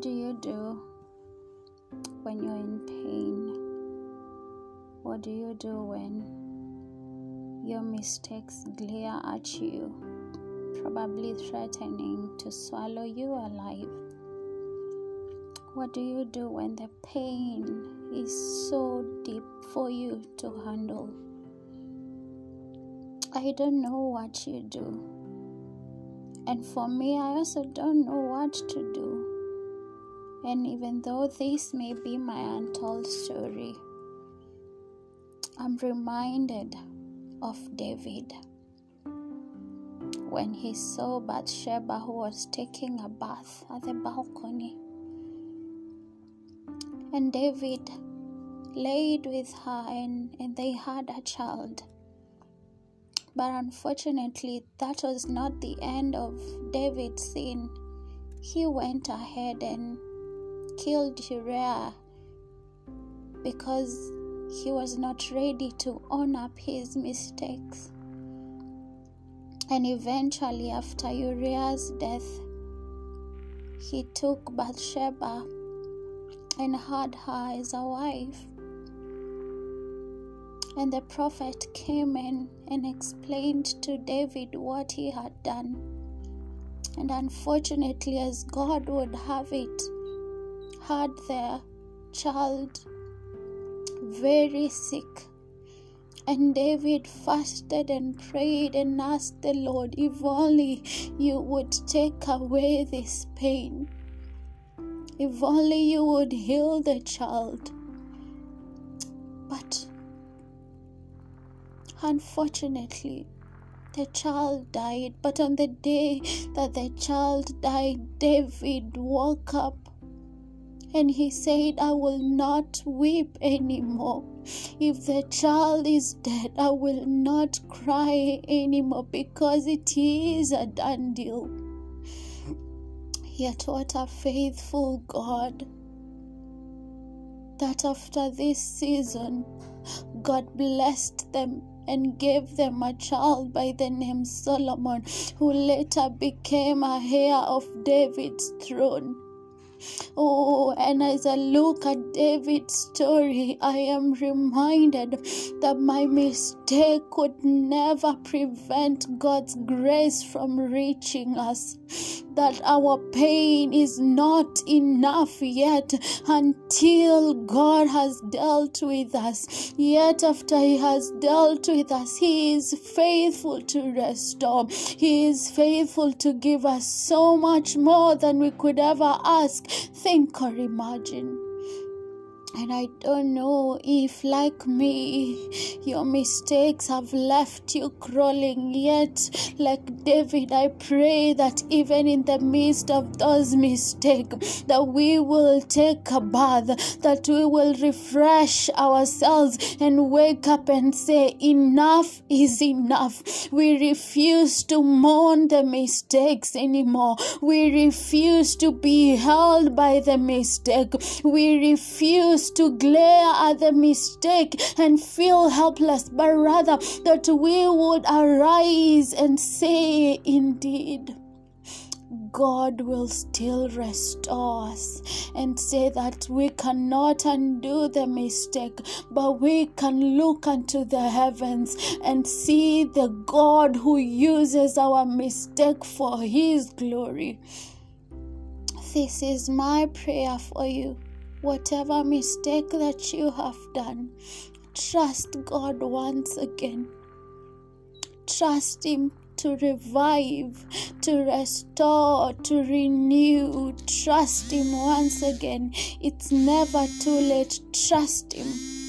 What do you do when you're in pain? What do you do when your mistakes glare at you, probably threatening to swallow you alive? What do you do when the pain is so deep for you to handle? I don't know what you do. And for me, I also don't know what to do. And even though this may be my untold story, I'm reminded of David when he saw Bathsheba who was taking a bath at the balcony. And David laid with her and, and they had a child. But unfortunately, that was not the end of David's sin. He went ahead and killed Uriah because he was not ready to own up his mistakes. And eventually, after Uriah's death, he took Bathsheba and had her as a wife. And the prophet came in and explained to David what he had done. And unfortunately, as God would have it, had their child very sick. And David fasted and prayed and asked the Lord, if only you would take away this pain, if only you would heal the child. But unfortunately, the child died. But on the day that the child died, David woke up and he said, I will not weep anymore. If the child is dead, I will not cry anymore because it is a done deal. Yet, what a faithful God that after this season, God blessed them and gave them a child by the name Solomon, who later became a heir of David's throne. Oh, and as I look at David's story, I am reminded that my mistake could never prevent God's grace from reaching us. That our pain is not enough yet until God has dealt with us. Yet, after He has dealt with us, He is faithful to restore. He is faithful to give us so much more than we could ever ask think or imagine. And I don't know if, like me, your mistakes have left you crawling. Yet, like David, I pray that even in the midst of those mistakes, that we will take a bath, that we will refresh ourselves and wake up and say, Enough is enough. We refuse to mourn the mistakes anymore. We refuse to be held by the mistake. We refuse to glare at the mistake and feel helpless, but rather that we would arise and say, Indeed. God will still restore us and say that we cannot undo the mistake, but we can look unto the heavens and see the God who uses our mistake for His glory. This is my prayer for you. Whatever mistake that you have done, trust God once again. Trust Him to revive, to restore, to renew. Trust Him once again. It's never too late. Trust Him.